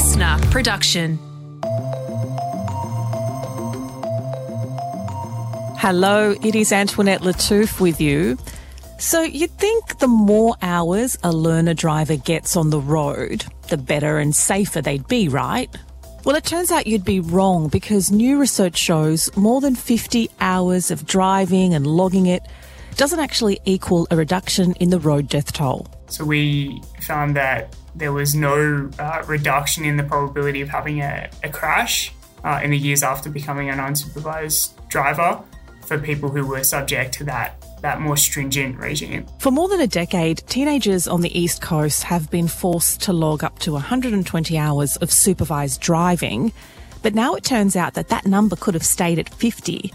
LiSTNR production. Hello, it is Antoinette Lattouf with you. So, you'd think the more hours a learner driver gets on the road, the better and safer they'd be, right? Well, it turns out you'd be wrong because new research shows more than 50 hours of driving and logging it doesn't actually equal a reduction in the road death toll. So we found that there was no uh, reduction in the probability of having a, a crash uh, in the years after becoming an unsupervised driver for people who were subject to that that more stringent regime. For more than a decade, teenagers on the East Coast have been forced to log up to 120 hours of supervised driving, but now it turns out that that number could have stayed at 50.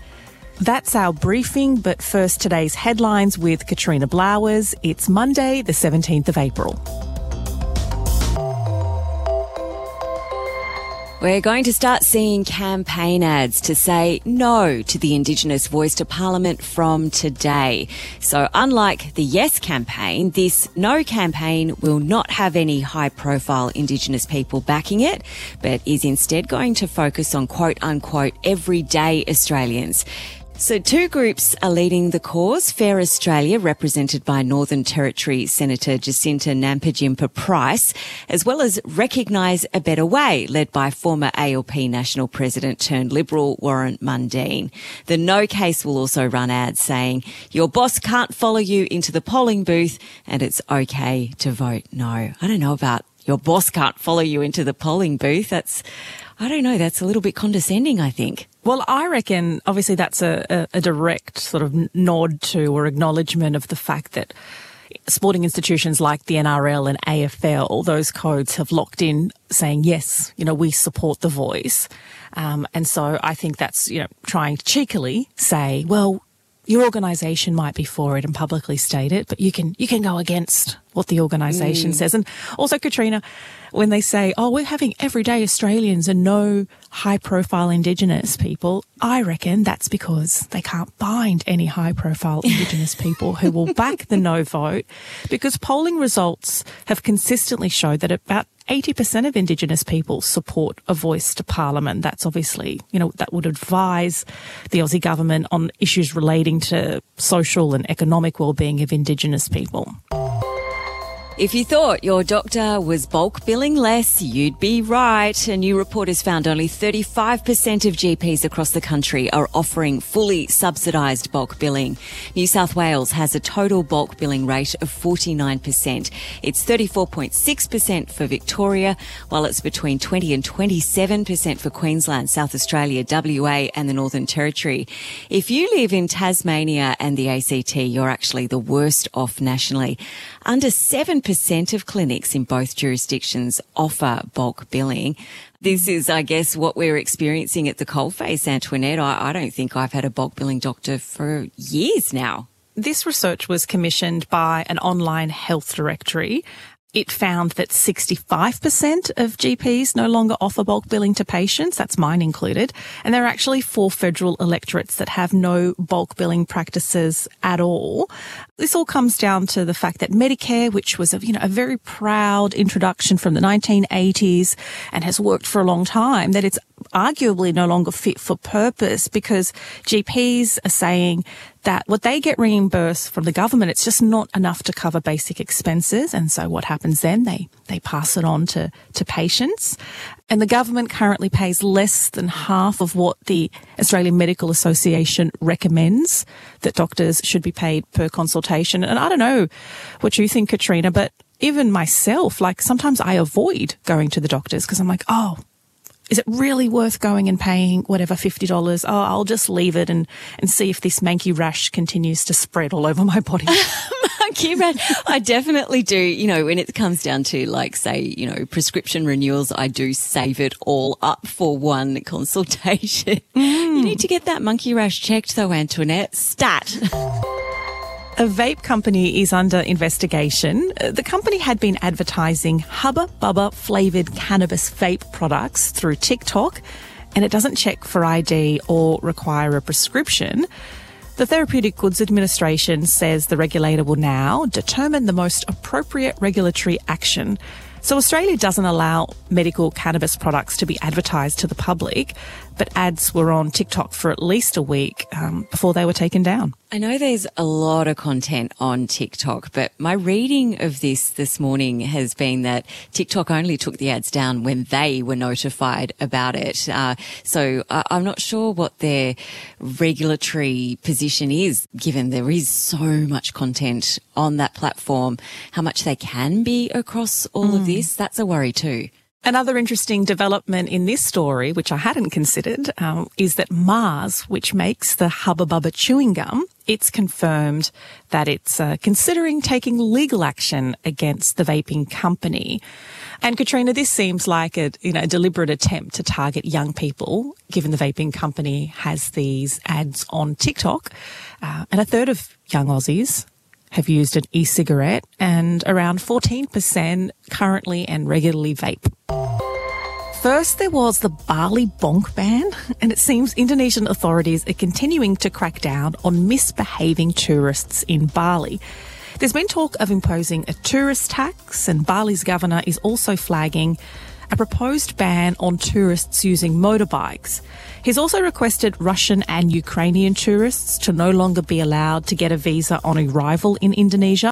That's our briefing, but first today's headlines with Katrina Blowers. It's Monday, the 17th of April. We're going to start seeing campaign ads to say no to the Indigenous voice to Parliament from today. So unlike the Yes campaign, this No campaign will not have any high profile Indigenous people backing it, but is instead going to focus on quote unquote everyday Australians. So, two groups are leading the cause. Fair Australia, represented by Northern Territory Senator Jacinta Nampijinpa Price, as well as Recognise a Better Way, led by former ALP National President turned Liberal Warren Mundine. The No case will also run ads saying, Your boss can't follow you into the polling booth and it's okay to vote no. I don't know about your boss can't follow you into the polling booth. That's, I don't know, that's a little bit condescending, I think. Well, I reckon obviously that's a, a, a, direct sort of nod to or acknowledgement of the fact that sporting institutions like the NRL and AFL, those codes have locked in saying, yes, you know, we support the voice. Um, and so I think that's, you know, trying to cheekily say, well, your organisation might be for it and publicly state it, but you can you can go against what the organisation mm. says. And also, Katrina, when they say, "Oh, we're having everyday Australians and no high-profile Indigenous people," I reckon that's because they can't find any high-profile Indigenous people who will back the no vote, because polling results have consistently showed that about 80% of Indigenous people support a voice to Parliament. That's obviously, you know, that would advise the Aussie government on issues relating to social and economic well-being of Indigenous people. If you thought your doctor was bulk billing less, you'd be right. A new report has found only 35% of GPs across the country are offering fully subsidised bulk billing. New South Wales has a total bulk billing rate of 49%. It's 34.6% for Victoria, while it's between 20 and 27% for Queensland, South Australia, WA and the Northern Territory. If you live in Tasmania and the ACT, you're actually the worst off nationally. Under 7% of clinics in both jurisdictions offer bulk billing. This is, I guess, what we're experiencing at the coalface, Antoinette. I, I don't think I've had a bulk billing doctor for years now. This research was commissioned by an online health directory it found that 65% of GPs no longer offer bulk billing to patients. That's mine included. And there are actually four federal electorates that have no bulk billing practices at all. This all comes down to the fact that Medicare, which was a, you know, a very proud introduction from the 1980s and has worked for a long time, that it's arguably no longer fit for purpose because GPs are saying that what they get reimbursed from the government, it's just not enough to cover basic expenses. And so what happens then? They, they pass it on to, to patients. And the government currently pays less than half of what the Australian Medical Association recommends that doctors should be paid per consultation. And I don't know what you think, Katrina, but even myself, like sometimes I avoid going to the doctors because I'm like, oh, is it really worth going and paying whatever $50? Oh, I'll just leave it and, and see if this monkey rash continues to spread all over my body. monkey rash. I definitely do. You know, when it comes down to like, say, you know, prescription renewals, I do save it all up for one consultation. Mm. You need to get that monkey rash checked though, Antoinette. Stat. A vape company is under investigation. Uh, the company had been advertising Hubba Bubba flavoured cannabis vape products through TikTok, and it doesn't check for ID or require a prescription. The Therapeutic Goods Administration says the regulator will now determine the most appropriate regulatory action So Australia doesn't allow medical cannabis products to be advertised to the public, but ads were on TikTok for at least a week um, before they were taken down. I know there's a lot of content on TikTok, but my reading of this this morning has been that TikTok only took the ads down when they were notified about it. Uh, so uh, I'm not sure what their regulatory position is, given there is so much content on that platform, how much they can be across all mm. of this. That's a worry too. Another interesting development in this story, which I hadn't considered, um, is that Mars, which makes the Hubba Bubba chewing gum, it's confirmed that it's uh, considering taking legal action against the vaping company. And Katrina, this seems like a you know a deliberate attempt to target young people, given the vaping company has these ads on TikTok, uh, and a third of young Aussies have used an e-cigarette and around 14% currently and regularly vape. First, there was the Bali Bonk ban, and it seems Indonesian authorities are continuing to crack down on misbehaving tourists in Bali. There's been talk of imposing a tourist tax, and Bali's governor is also flagging a proposed ban on tourists using motorbikes. He's also requested Russian and Ukrainian tourists to no longer be allowed to get a visa on arrival in Indonesia.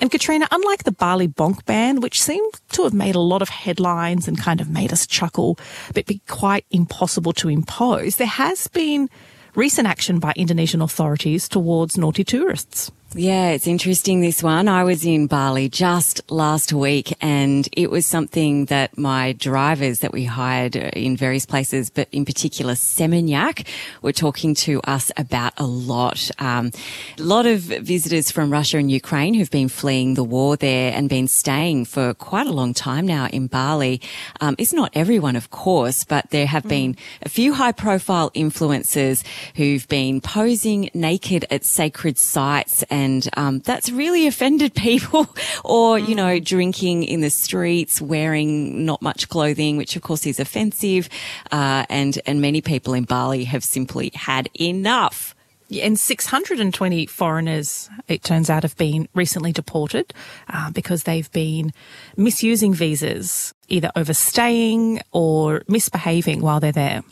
And Katrina, unlike the Bali Bonk ban, which seemed to have made a lot of headlines and kind of made us chuckle, but be quite impossible to impose, there has been recent action by Indonesian authorities towards naughty tourists. Yeah, it's interesting this one. I was in Bali just last week and it was something that my drivers that we hired in various places, but in particular Seminyak, were talking to us about a lot. Um, a lot of visitors from Russia and Ukraine who've been fleeing the war there and been staying for quite a long time now in Bali. Um, it's not everyone, of course, but there have mm. been a few high profile influencers who've been posing naked at sacred sites and and um, that's really offended people. or you know, mm. drinking in the streets, wearing not much clothing, which of course is offensive. Uh, and and many people in Bali have simply had enough. And 620 foreigners, it turns out, have been recently deported uh, because they've been misusing visas, either overstaying or misbehaving while they're there.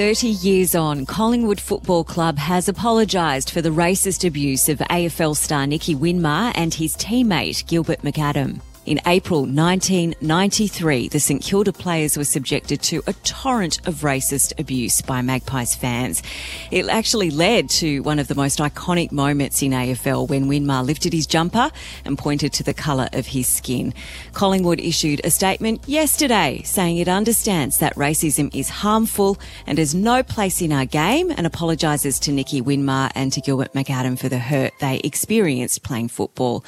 30 years on, Collingwood Football Club has apologised for the racist abuse of AFL star Nicky Winmar and his teammate Gilbert McAdam. In April 1993, the St Kilda players were subjected to a torrent of racist abuse by Magpies fans. It actually led to one of the most iconic moments in AFL when Winmar lifted his jumper and pointed to the colour of his skin. Collingwood issued a statement yesterday saying it understands that racism is harmful and has no place in our game and apologises to Nicky Winmar and to Gilbert McAdam for the hurt they experienced playing football.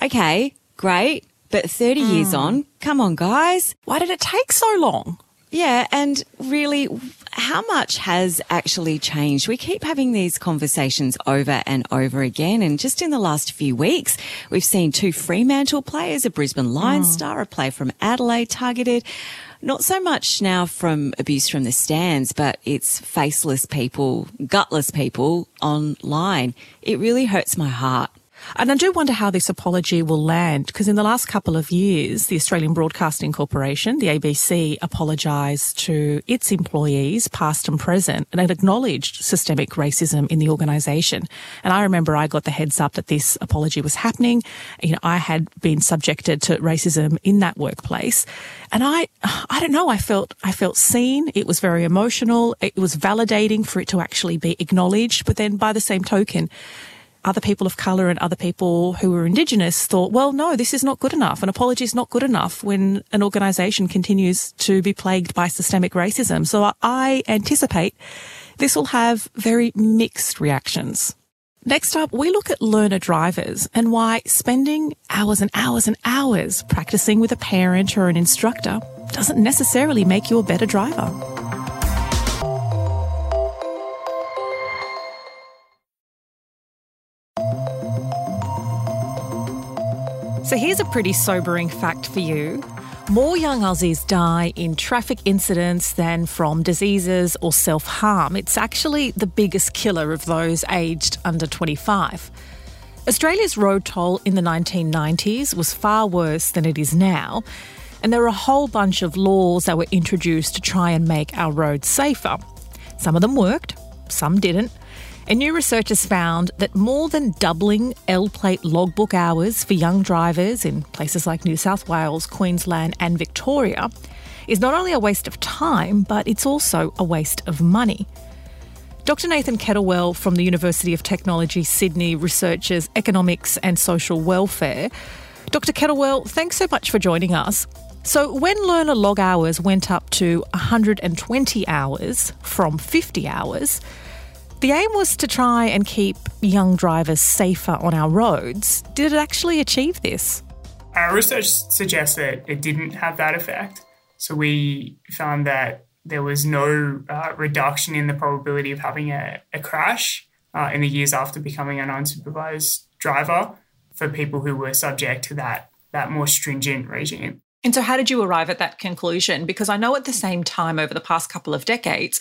Okay, great. But 30 mm. years on, come on, guys. Why did it take so long? Yeah, and really, how much has actually changed? We keep having these conversations over and over again. And just in the last few weeks, we've seen two Fremantle players, a Brisbane Lions mm. star, a player from Adelaide targeted. Not so much now from abuse from the stands, but it's faceless people, gutless people online. It really hurts my heart. And I do wonder how this apology will land because in the last couple of years, the Australian Broadcasting Corporation, the ABC, apologised to its employees, past and present, and it acknowledged systemic racism in the organisation. And I remember I got the heads up that this apology was happening. You know, I had been subjected to racism in that workplace. And I, I don't know, I felt, I felt seen. It was very emotional. It was validating for it to actually be acknowledged. But then by the same token, other people of colour and other people who were Indigenous thought, well, no, this is not good enough. An apology is not good enough when an organisation continues to be plagued by systemic racism. So I anticipate this will have very mixed reactions. Next up, we look at learner drivers and why spending hours and hours and hours practicing with a parent or an instructor doesn't necessarily make you a better driver. So here's a pretty sobering fact for you. More young Aussies die in traffic incidents than from diseases or self harm. It's actually the biggest killer of those aged under 25. Australia's road toll in the 1990s was far worse than it is now, and there were a whole bunch of laws that were introduced to try and make our roads safer. Some of them worked, some didn't. And new research has found that more than doubling L plate logbook hours for young drivers in places like New South Wales, Queensland, and Victoria is not only a waste of time, but it's also a waste of money. Dr. Nathan Kettlewell from the University of Technology Sydney researches economics and social welfare. Dr. Kettlewell, thanks so much for joining us. So, when learner log hours went up to 120 hours from 50 hours, the aim was to try and keep young drivers safer on our roads. Did it actually achieve this? Our research suggests that it didn't have that effect. So, we found that there was no uh, reduction in the probability of having a, a crash uh, in the years after becoming an unsupervised driver for people who were subject to that that more stringent regime. And so, how did you arrive at that conclusion? Because I know at the same time, over the past couple of decades,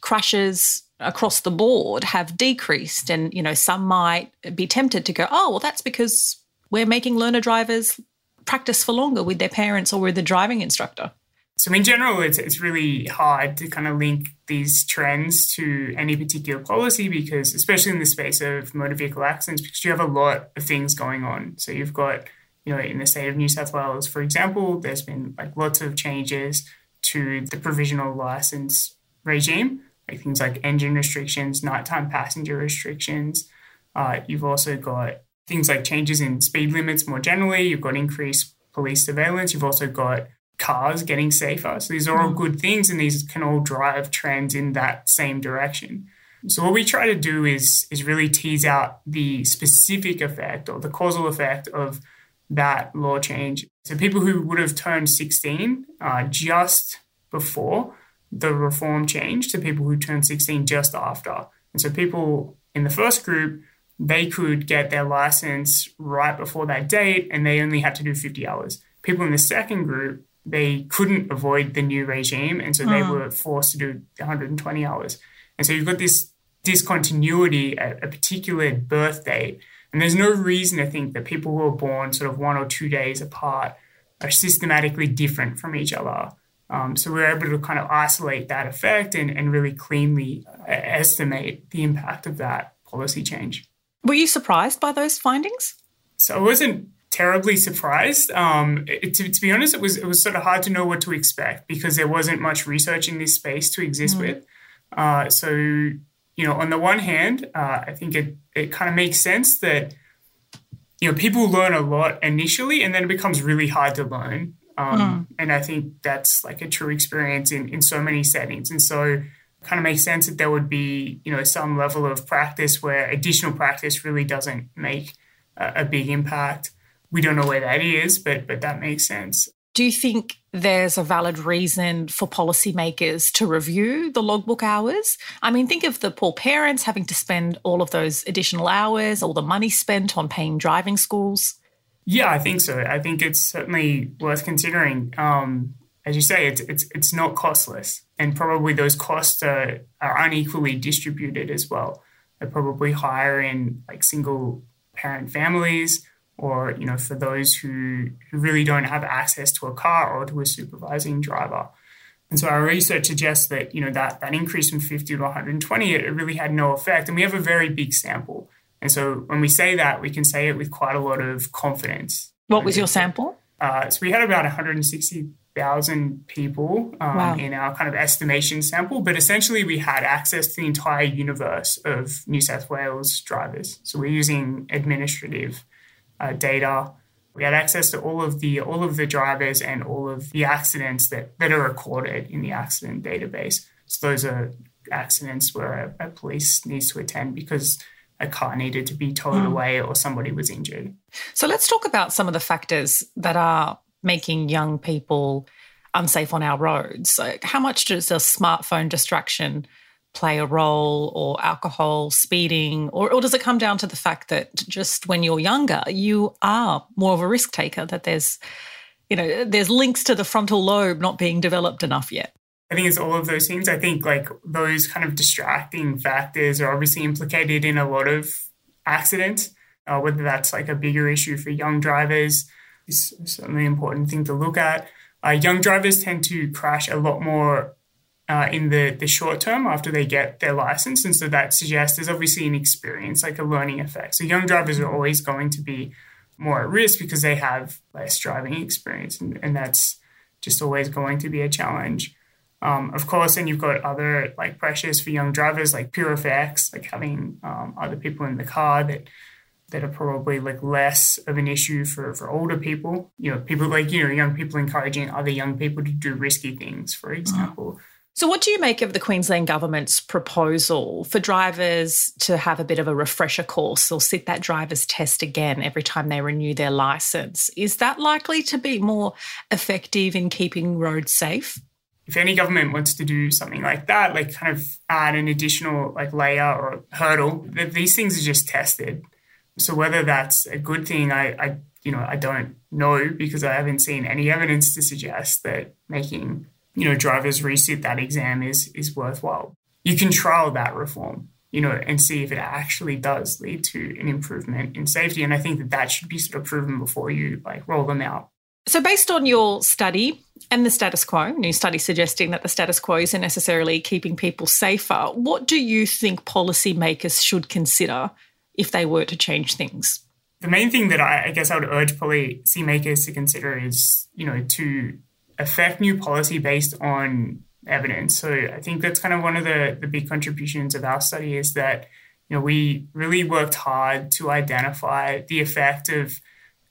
crashes across the board have decreased, and you know some might be tempted to go, "Oh, well, that's because we're making learner drivers practice for longer with their parents or with the driving instructor." So in general, it's it's really hard to kind of link these trends to any particular policy because, especially in the space of motor vehicle accidents, because you have a lot of things going on. So you've got, you know, in the state of New South Wales, for example, there's been like lots of changes to the provisional license regime, like things like engine restrictions, nighttime passenger restrictions. Uh, you've also got things like changes in speed limits more generally. You've got increased police surveillance. You've also got cars getting safer. So these are all mm. good things, and these can all drive trends in that same direction. So what we try to do is is really tease out the specific effect or the causal effect of that law change. So people who would have turned 16 uh, just before the reform change to people who turned 16 just after. And so people in the first group, they could get their license right before that date and they only had to do 50 hours. People in the second group, they couldn't avoid the new regime, and so they hmm. were forced to do 120 hours. And so you've got this discontinuity at a particular birth date, and there's no reason to think that people who are born sort of one or two days apart are systematically different from each other. Um, so we're able to kind of isolate that effect and, and really cleanly uh, estimate the impact of that policy change. Were you surprised by those findings? So I wasn't terribly surprised. Um, it, to, to, be honest, it was it was sort of hard to know what to expect because there wasn't much research in this space to exist mm. with. Uh, so you know, on the one hand, uh, I think it it kind of makes sense that you know people learn a lot initially, and then it becomes really hard to learn. Um, mm. And I think that's like a true experience in in so many settings, and so. Kind of makes sense that there would be, you know, some level of practice where additional practice really doesn't make a, a big impact we don't know where that is, but but that makes sense. Do you think there's a valid reason for policymakers to review the logbook hours? I mean, think of the poor parents having to spend all of those additional hours, all the money spent on paying driving schools. Yeah, I think so. I think it's certainly worth considering. Um, as you say, it's it's it's not costless, and probably those costs are, are unequally distributed as well. They're probably higher in like single parent families or you know for those who, who really don't have access to a car or to a supervising driver. And so our research suggests that you know that that increase from 50 to 120 it really had no effect, and we have a very big sample. And so when we say that, we can say it with quite a lot of confidence. What was your sample? Uh, so we had about 160,000 people um, wow. in our kind of estimation sample, but essentially we had access to the entire universe of New South Wales drivers. So we're using administrative uh, data. We had access to all of the all of the drivers and all of the accidents that, that are recorded in the accident database. So those are accidents where a, a police needs to attend because a car needed to be towed mm. away or somebody was injured. So let's talk about some of the factors that are making young people unsafe on our roads. So how much does a smartphone distraction play a role or alcohol, speeding, or, or does it come down to the fact that just when you're younger, you are more of a risk taker, that there's, you know, there's links to the frontal lobe not being developed enough yet? I think it's all of those things. I think like those kind of distracting factors are obviously implicated in a lot of accidents. uh, whether that's like a bigger issue for young drivers is certainly an important thing to look at. Uh, young drivers tend to crash a lot more uh, in the, the short term after they get their license. And so that suggests there's obviously an experience, like a learning effect. So young drivers are always going to be more at risk because they have less driving experience. And, and that's just always going to be a challenge. Um, of course, then you've got other like pressures for young drivers, like peer effects, like having um, other people in the car that that are probably like less of an issue for, for older people. You know, people like, you know, young people encouraging other young people to do risky things, for example. So, what do you make of the Queensland government's proposal for drivers to have a bit of a refresher course or sit that driver's test again every time they renew their license? Is that likely to be more effective in keeping roads safe? If any government wants to do something like that, like kind of add an additional like layer or hurdle, that these things are just tested. So whether that's a good thing, I, I you know I don't know because I haven't seen any evidence to suggest that making you know drivers resit that exam is is worthwhile. You can trial that reform, you know, and see if it actually does lead to an improvement in safety. And I think that that should be sort of proven before you like roll them out. So, based on your study and the status quo, new study suggesting that the status quo isn't necessarily keeping people safer, what do you think policymakers should consider if they were to change things? The main thing that I, I guess I would urge policymakers to consider is, you know, to affect new policy based on evidence. So I think that's kind of one of the, the big contributions of our study is that, you know, we really worked hard to identify the effect of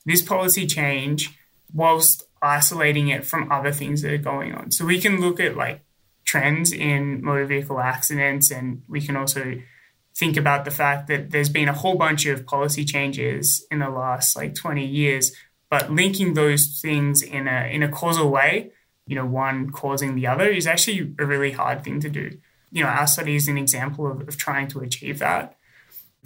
this policy change whilst isolating it from other things that are going on. So we can look at like trends in motor vehicle accidents and we can also think about the fact that there's been a whole bunch of policy changes in the last like 20 years but linking those things in a in a causal way you know one causing the other is actually a really hard thing to do you know our study is an example of, of trying to achieve that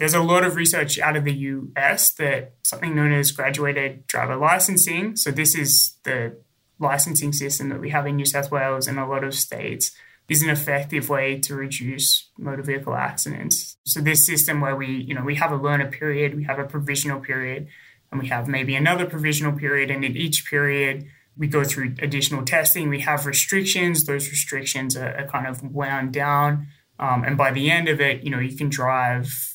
there's a lot of research out of the US that something known as graduated driver licensing. So, this is the licensing system that we have in New South Wales and a lot of states is an effective way to reduce motor vehicle accidents. So this system where we, you know, we have a learner period, we have a provisional period, and we have maybe another provisional period, and in each period we go through additional testing. We have restrictions; those restrictions are, are kind of wound down, um, and by the end of it, you know, you can drive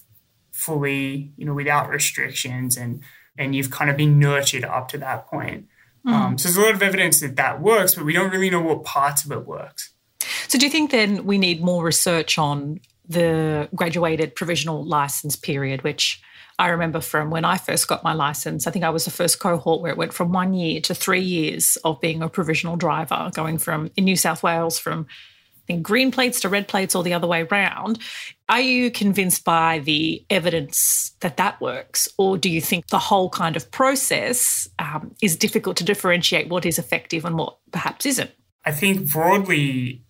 fully, you know, without restrictions, and and you've kind of been nurtured up to that point. Mm. Um, so there's a lot of evidence that that works, but we don't really know what parts of it works. So do you think then we need more research on the graduated provisional license period, which I remember from when I first got my license. I think I was the first cohort where it went from one year to three years of being a provisional driver, going from in New South Wales from think green plates to red plates or the other way around. Are you convinced by the evidence that that works? Or do you think the whole kind of process um, is difficult to differentiate what is effective and what perhaps isn't? I think broadly,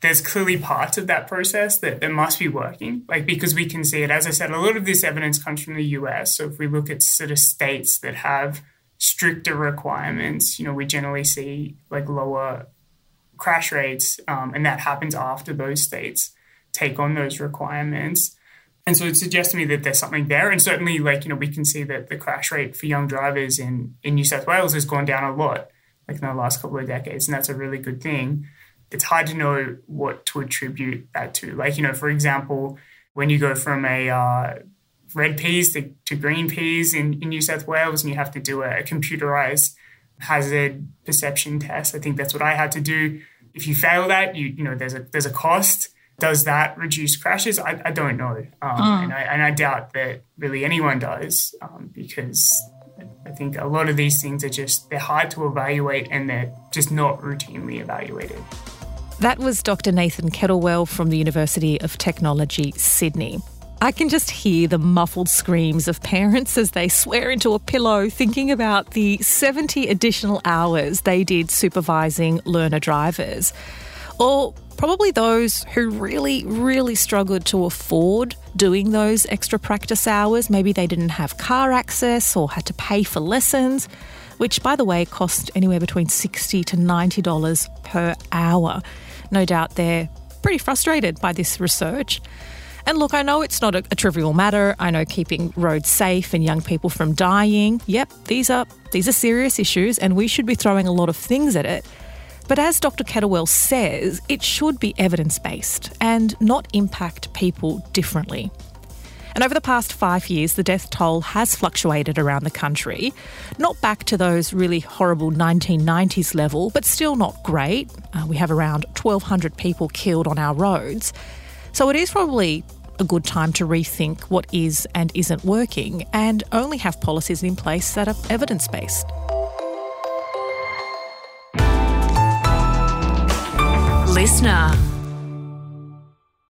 there's clearly parts of that process that, that must be working, like because we can see it. As I said, a lot of this evidence comes from the US. So if we look at sort of states that have stricter requirements, you know, we generally see like lower crash rates, um, and that happens after those states take on those requirements. And so it suggests to me that there's something there. And certainly, like, you know, we can see that the crash rate for young drivers in, in New South Wales has gone down a lot, like in the last couple of decades. And that's a really good thing. It's hard to know what to attribute that to. Like, you know, for example, when you go from a uh, red peas to, to green peas in, in New South Wales and you have to do a, a computerized hazard perception test, I think that's what I had to do if you fail that, you you know there's a there's a cost. Does that reduce crashes? I, I don't know, um, mm. and, I, and I doubt that really anyone does um, because I think a lot of these things are just they're hard to evaluate and they're just not routinely evaluated. That was Dr. Nathan Kettlewell from the University of Technology, Sydney. I can just hear the muffled screams of parents as they swear into a pillow thinking about the 70 additional hours they did supervising learner drivers. Or probably those who really, really struggled to afford doing those extra practice hours. Maybe they didn't have car access or had to pay for lessons, which, by the way, cost anywhere between 60 to $90 per hour. No doubt they're pretty frustrated by this research. And look, I know it's not a, a, trivial matter. I know keeping roads safe and young people from dying. Yep, these are these are serious issues and we should be throwing a lot of things at it. But as Dr. Kettlewell says, it should be evidence-based and not impact people differently. And over the past five years, the death toll has fluctuated around the country. Not back to those really horrible 1990s level, but still not great. Uh, we have around 1,200 people killed on our roads. So it is probably a good time to rethink what is and isn't working and only have policies in place that are evidence based. LiSTNR